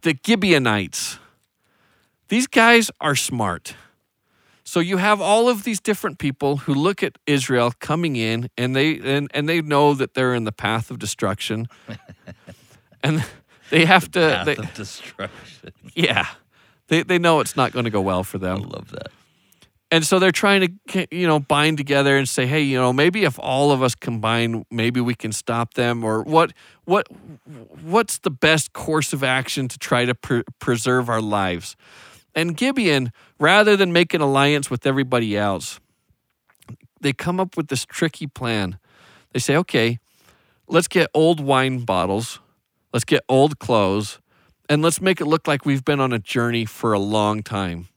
The Gibeonites. These guys are smart. So you have all of these different people who look at Israel coming in and they and, and they know that they're in the path of destruction. and they have to Path they, of destruction. yeah. They they know it's not going to go well for them. I love that. And so they're trying to, you know, bind together and say, hey, you know, maybe if all of us combine, maybe we can stop them. Or what, what, what's the best course of action to try to pre- preserve our lives? And Gibeon, rather than make an alliance with everybody else, they come up with this tricky plan. They say, okay, let's get old wine bottles, let's get old clothes, and let's make it look like we've been on a journey for a long time.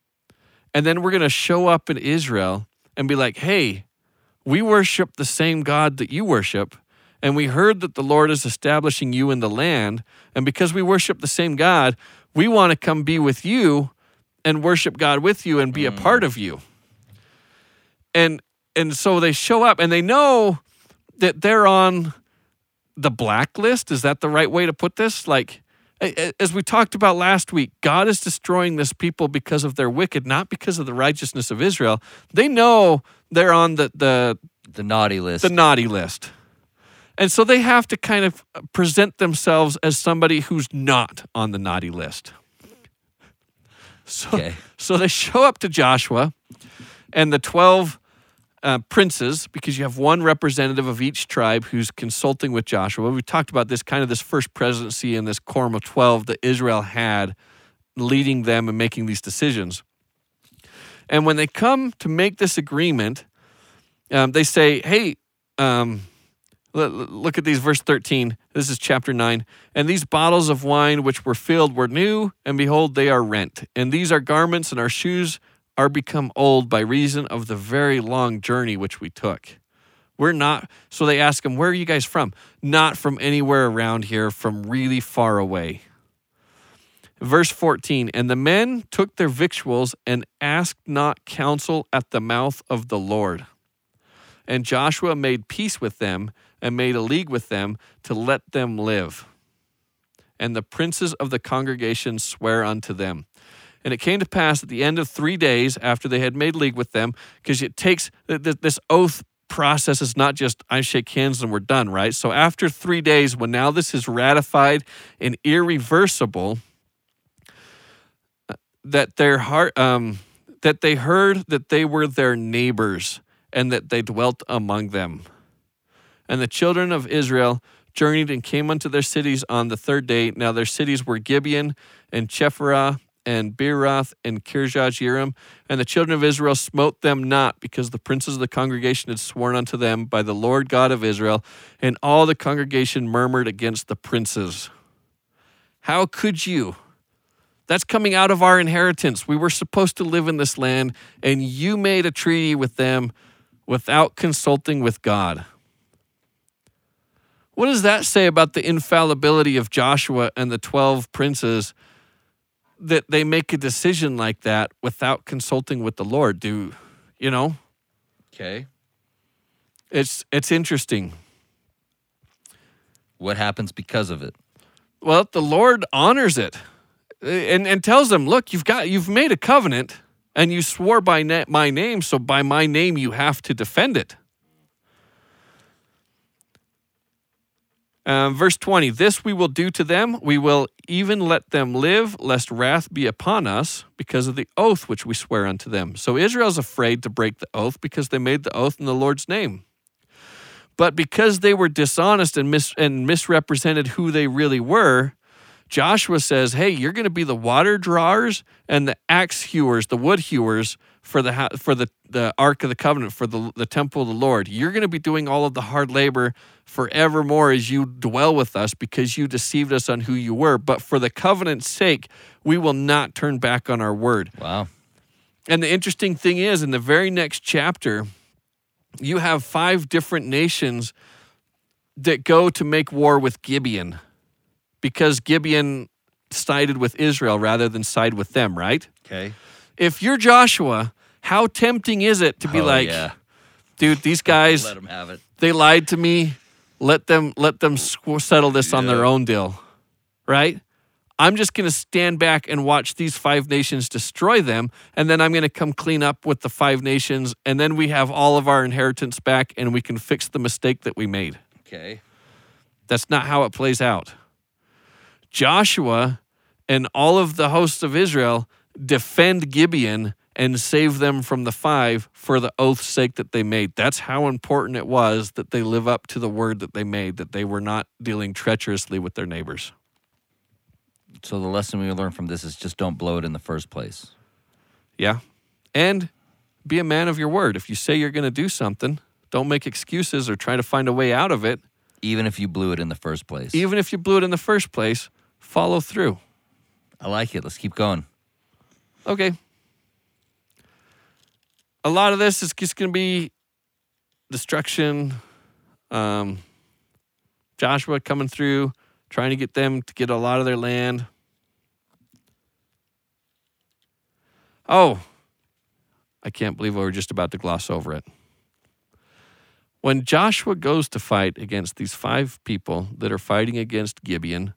And then we're going to show up in Israel and be like, hey, we worship the same God that you worship. And we heard that the Lord is establishing you in the land. And because we worship the same God, we want to come be with you and worship God with you and be a part of mm. you. And and so they show up and they know that they're on the blacklist. Is that the right way to put this? Like as we talked about last week, God is destroying this people because of their wicked, not because of the righteousness of Israel. They know they're on the the, The naughty list. the naughty list. And so they have to kind of present themselves as somebody who's not on the naughty list. So, Okay. so they show up to Joshua and the 12 uh, princes, because you have one representative of each tribe who's consulting with Joshua. We talked about this kind of this first presidency and this quorum of 12 that Israel had leading them and making these decisions. And when they come to make this agreement, um, they say, hey, um, look at these, verse 13. This is chapter 9. And these bottles of wine which were filled were new, and behold, they are rent. And these are garments, and our shoes are become old by reason of the very long journey which we took. We're not, so they ask him, Where are you guys from? Not from anywhere around here, from really far away. Verse 14 And the men took their victuals and asked not counsel at the mouth of the Lord. And Joshua made peace with them and made a league with them to let them live. And the princes of the congregation swear unto them. And it came to pass at the end of three days after they had made league with them, because it takes th- th- this oath process is not just I shake hands and we're done, right? So after three days, when now this is ratified and irreversible, that their heart um, that they heard that they were their neighbors and that they dwelt among them. And the children of Israel journeyed and came unto their cities on the third day. Now their cities were Gibeon and Chephirah and Beeroth and Kirjath. And the children of Israel smote them not, because the princes of the congregation had sworn unto them by the Lord God of Israel. And all the congregation murmured against the princes. How could you? That's coming out of our inheritance. We were supposed to live in this land, and you made a treaty with them without consulting with God. What does that say about the infallibility of Joshua and the 12 princes that they make a decision like that without consulting with the Lord? Do you know? Okay. It's it's interesting. What happens because of it? Well, the Lord honors it and, and tells them, look, you've got you've made a covenant and you swore by na- my name, so by my name you have to defend it. Um, verse 20 This we will do to them. We will even let them live, lest wrath be upon us because of the oath which we swear unto them. So Israel's afraid to break the oath because they made the oath in the Lord's name. But because they were dishonest and, mis- and misrepresented who they really were, Joshua says, Hey, you're going to be the water drawers and the axe hewers, the wood hewers for the for the, the ark of the covenant for the, the temple of the lord you're going to be doing all of the hard labor forevermore as you dwell with us because you deceived us on who you were but for the covenant's sake we will not turn back on our word Wow. and the interesting thing is in the very next chapter you have five different nations that go to make war with gibeon because gibeon sided with israel rather than side with them right Okay. if you're Joshua, how tempting is it to be Oh, like, yeah. dude, these guys, Let them have it. they lied to me. Let them let them squ- settle this on their own deal, right? I'm just going to stand back and watch these five nations destroy them, and then I'm going to come clean up with the five nations, and then we have all of our inheritance back, and we can fix the mistake that we made. Okay. That's not how it plays out. Joshua and all of the hosts of Israel defend Gibeon and save them from the five for the oath's sake that they made. That's how important it was that they live up to the word that they made, that they were not dealing treacherously with their neighbors. So the lesson we learn from this is just don't blow it in the first place. Yeah. And be a man of your word. If you say you're going to do something, don't make excuses or try to find a way out of it. Even if you blew it in the first place. Even if you blew it in the first place, follow through. I like it. Let's keep going. Okay. A lot of this is just going to be destruction. Um, Joshua coming through, trying to get them to get a lot of their land. Oh, I can't believe we were just about to gloss over it. When Joshua goes to fight against these five people that are fighting against Gibeon,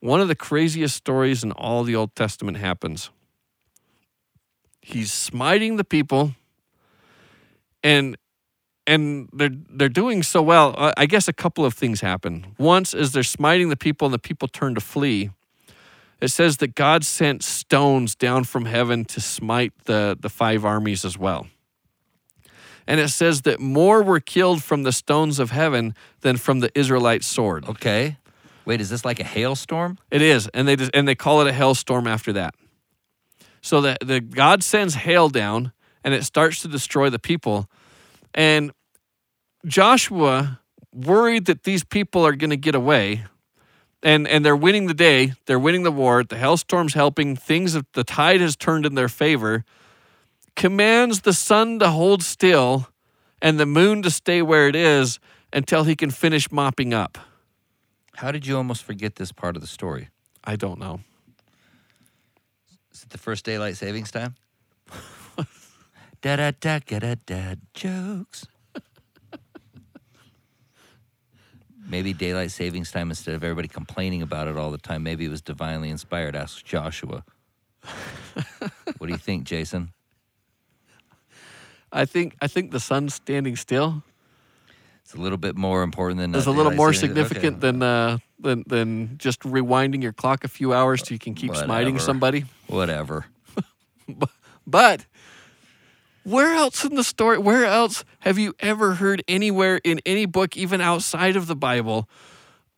one of the craziest stories in all the Old Testament happens. He's smiting the people, and and they're they're doing so well. I- guess a couple of things happen. Once, as they're smiting the people, and the people turn to flee, it says that God sent stones down from heaven to smite the the five armies as well. And it says that more were killed from the stones of heaven than from the Israelite sword. Okay. Wait, is this like a hailstorm? It is, and they just, and they call it a hailstorm after that. So the the God sends hail down, and it starts to destroy the people, and Joshua worried that these people are going to get away, and and they're winning the day, they're winning the war. The hailstorm's helping. Things the tide has turned in their favor. Commands the sun to hold still, and the moon to stay where it is until he can finish mopping up. How did you almost forget this part of the story? I don't know. Is it the first daylight savings time? da da da da da da jokes. Maybe daylight savings time instead of everybody complaining about it all the time. Maybe it was divinely inspired. Ask Joshua. what do you think, Jason? I think I think the sun's standing still It's a little bit more important than. is a little more significant okay. than uh than than just rewinding your clock a few hours so you can keep smiting somebody. Whatever. But where else in the story? Where else have you ever heard anywhere in any book, even outside of the Bible,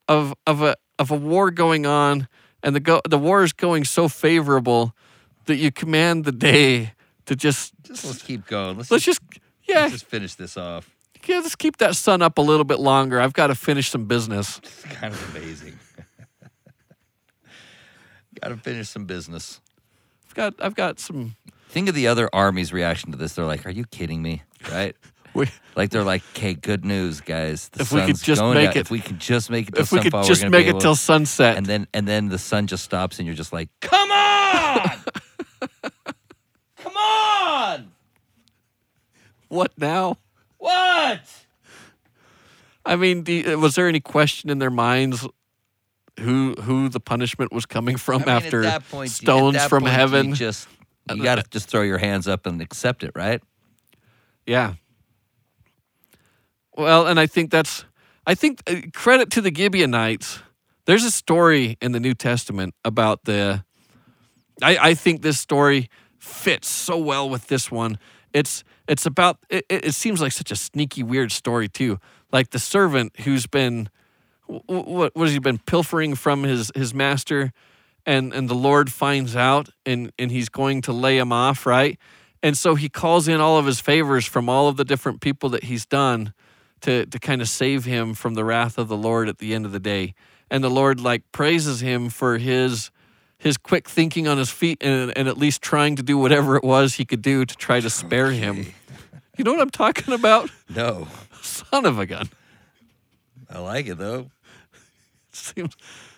of of a of a war going on and the go, the war is going so favorable that you command the day to just Just let's keep going. Let's, let's just, just yeah let's just finish this off. Yeah let's keep that sun up a little bit longer. I've got to finish some business. It's kind of amazing. Got to finish some business. I've got I've got some. Think of the other army's reaction to this. They're like, "Are you kidding me?" Right? We, Like they're like, "Okay, good news, guys. The If we could just make down. it- If we could just make it, till if we could just make it till sunset, and then and then the sun just stops, and you're just like, "Come on, come on, what now? What?" I mean, you- was there any question in their minds who who the punishment was coming from I mean, after at that point, you- stones that from point, you heaven? just you got to just throw your hands up and accept it, right? Yeah. Well, and I think that's, I think uh, credit to the Gibeonites. There's a story in the New Testament about the, I, I think this story fits so well with this one. It's, it's about, it, it seems like such a sneaky, weird story too. Like the servant who's been, wh- wh- what, what has he been pilfering from his, his master? and and the Lord finds out and and he's going to lay him off, right? And so he calls in all of his favors from all of the different people that he's done to to kind of save him from the wrath of the Lord at the end of the day. And the Lord like praises him for his his quick thinking on his feet and, and at least trying to do whatever it was he could do to try to spare him. You know what I'm talking about? No, Son of a gun. I like it though. Seems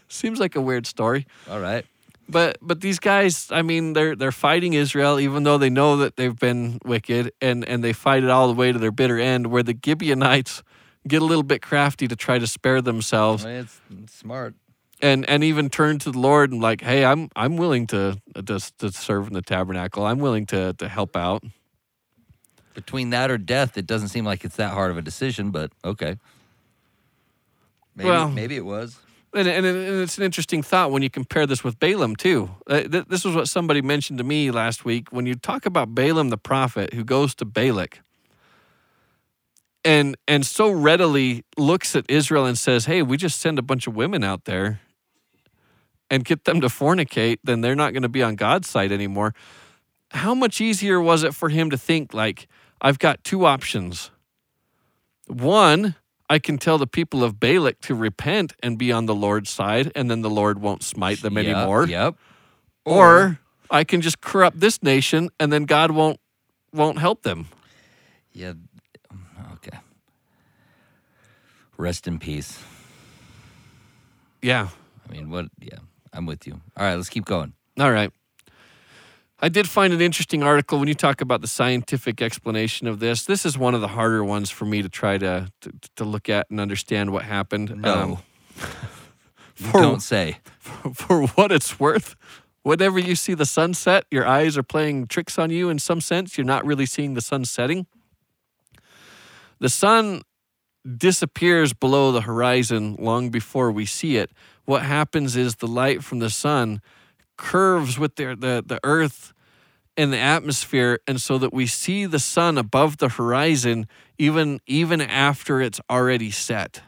seems like a weird story. All right. But but these guys, I mean, they're they're fighting Israel, even though they know that they've been wicked, and and they fight it all the way to their bitter end. Where the Gibeonites get a little bit crafty to try to spare themselves, I mean, it's, it's smart. And and even turn to the Lord and like, hey, I'm I'm willing to just to serve in the tabernacle. I'm willing to to help out. Between that or death, it doesn't seem like it's that hard of a decision, but okay. Maybe, Well- maybe it was. And, and, and it's an interesting thought when you compare this with Balaam too. Uh, th- this was what somebody mentioned to me last week. When you talk about Balaam the prophet who goes to Balak, and and so readily looks at Israel and says, "Hey, we just send a bunch of women out there and get them to fornicate, then they're not going to be on God's side anymore." How much easier was it for him to think like, "I've got two options. One, I can tell the people of Balak to repent and be on the Lord's side, and then the Lord won't smite them Yep, anymore. Yep. Or I can just corrupt this nation, and then God won't won't help them. Yeah. Mm, okay. Rest in peace. Yeah. I mean, what? Yeah, I'm with you. All right, let's keep going. All right. I did find an interesting article when you talk about the scientific explanation of this. This is one of the harder ones for me to try to to, to look at and understand what happened. Um, No. You for- don't say. for what it's worth, whenever you see the sunset, your eyes are playing tricks on you in some sense. You're not really seeing the sun setting. The sun disappears below the horizon long before we see it. What happens is the light from the sun curves with the, the, the earth and the atmosphere, and so that we see the sun above the horizon even even after it's already set.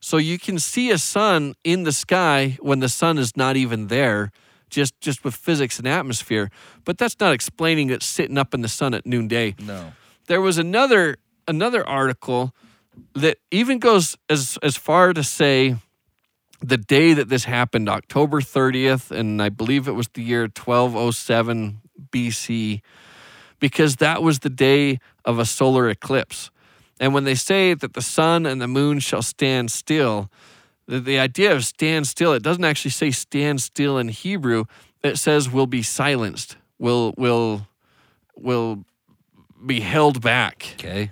So you can see a sun in the sky when the sun is not even there, just just with physics and atmosphere. But that's not explaining it sitting up in the sun at noonday. No. There was another another article that even goes as as far to say the day that this happened, October 30th, and I believe it was the year 1207 BC, because that was the day of a solar eclipse. And when they say that the sun and the moon shall stand still, the, the idea of stand still, it doesn't actually say stand still in Hebrew. It says will be silenced, will will will be held back. Okay.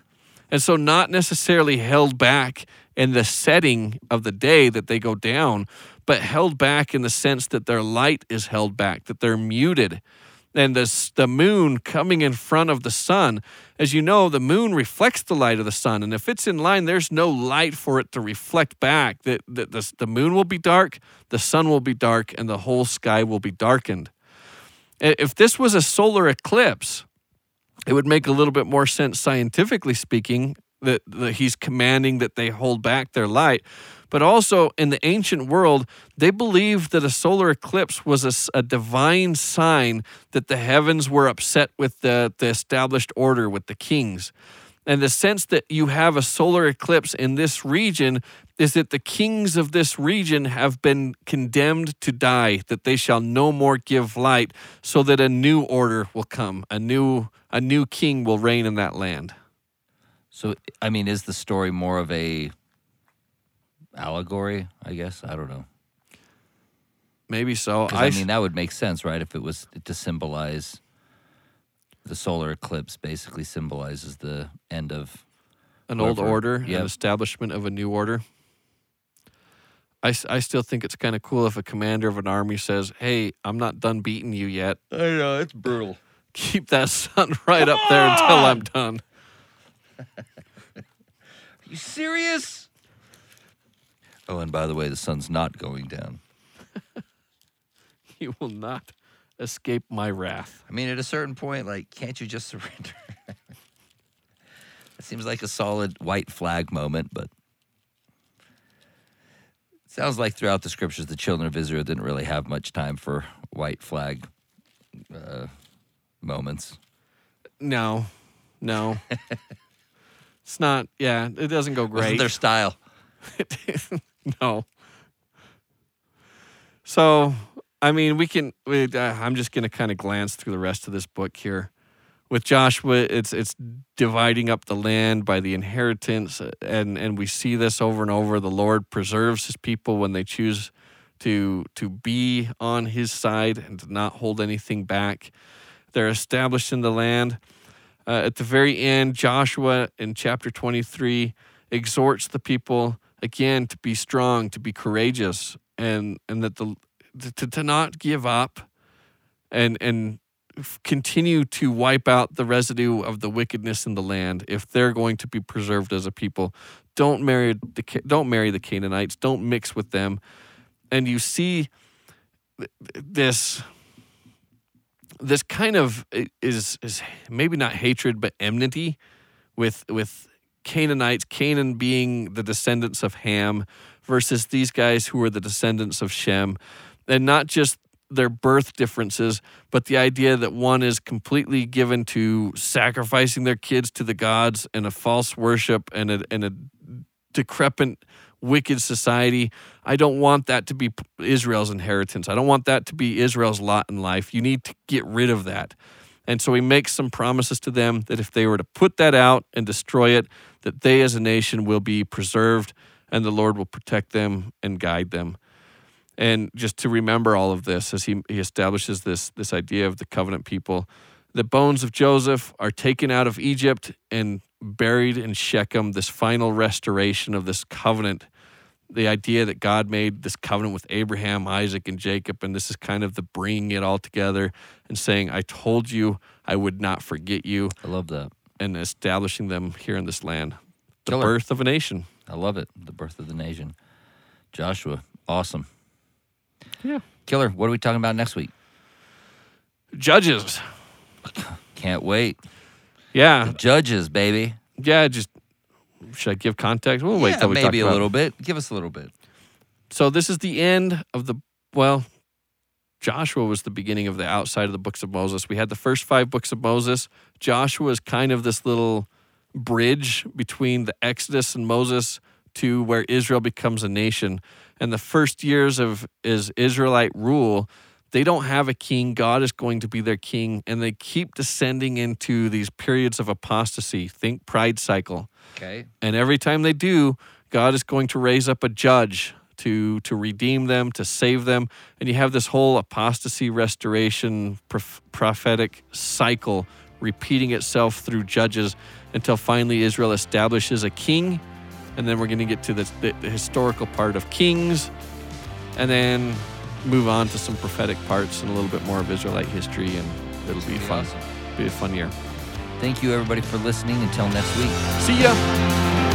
And so, not necessarily held back in the setting of the day that they go down, but held back in the sense that their light is held back, that they're muted. And the, the moon coming in front of the sun, as you know, the moon reflects the light of the sun. And if it's in line, there's no light for it to reflect back. That the, the, the moon will be dark, the sun will be dark, and the whole sky will be darkened. If this was a solar eclipse, it would make a little bit more sense scientifically speaking that, that he's commanding that they hold back their light. But also in the ancient world, they believed that a solar eclipse was a divine sign that the heavens were upset with the, the established order with the kings. And the sense that you have a solar eclipse in this region is that the kings of this region have been condemned to die, that they shall no more give light, so that a new order will come, a new a new king will reign in that land. So, I mean, is the story more of a allegory? I guess I don't know. Maybe so. I, mean, that would make sense, right? If it was to symbolize the solar eclipse, basically symbolizes the end of. an old order, yep. an establishment of a new order. I, I still think it's kind of cool if a commander of an army says, Hey, I'm not done beating you yet. I know it's brutal. Keep that sun right up there until I'm done. you serious? Oh, and by the way, the sun's not going down. You will not escape my wrath. I mean, at a certain point, like, can't you just surrender? it seems like a solid white flag moment, but it sounds like throughout the scriptures, the children of Israel didn't really have much time for white flag uh, moments. No, no. It's not, yeah, it doesn't go Wasn't great. their style. no. So, I mean, we can. We, uh, I'm just going to kind of glance through the rest of this book here. With Joshua, it's it's dividing up the land by the inheritance, uh, and and we see this over and over. The Lord preserves His people when they choose to to be on His side and to not hold anything back. They're established in the land. Uh, at the very end, Joshua in chapter 23 exhorts the people again to be strong, to be courageous, and and that the to, to not give up, and and continue to wipe out the residue of the wickedness in the land if they're going to be preserved as a people. Don't marry the don't marry the Canaanites. Don't mix with them, and you see this this kind of is is maybe not hatred but enmity with with Canaanites, Canaan being the descendants of Ham versus these guys who were the descendants of Shem, and not just their birth differences, but the idea that one is completely given to sacrificing their kids to the gods and a false worship and a, and a decrepit, wicked society. I don't want that to be Israel's inheritance. I don't want that to be Israel's lot in life. You need to get rid of that. And so he makes some promises to them that if they were to put that out and destroy it, that they as a nation will be preserved and the Lord will protect them and guide them. And just to remember all of this as he, he establishes this, this idea of the covenant people, the bones of Joseph are taken out of Egypt and buried in Shechem, this final restoration of this covenant. The idea that God made this covenant with Abraham, Isaac, and Jacob, and this is kind of the bringing it all together and saying, I told you I would not forget you, I love that. and establishing them here in this land. The Killer. birth of a nation. I love it. The birth of the nation. Joshua, awesome. Yeah. Killer, what are we talking about next week? Judges. Can't wait. Yeah. Judges, baby. Yeah. Just should I give context? We'll wait yeah, till we maybe talk a about little bit. Give us a little bit. So this is the end of the well, Joshua was the beginning of the outside of the books of Moses. We had the first five books of Moses. Joshua is kind of this little bridge between the Exodus and Moses to where Israel becomes a nation. And the first years of is Israelite rule, they don't have a king. God is going to be their king, and they keep descending into these periods of apostasy. Think pride cycle. Okay. And every time they do, God is going to raise up a judge to to redeem them, to save them. And you have this whole apostasy restoration prof- prophetic cycle repeating itself through judges until finally Israel establishes a king. And then we're going to get to the, the, the historical part of kings and then move on to some prophetic parts and a little bit more of Israelite history. And it'll be Be fun. awesome. Be a fun year. Thank you, everybody, for listening. Until next week. See ya.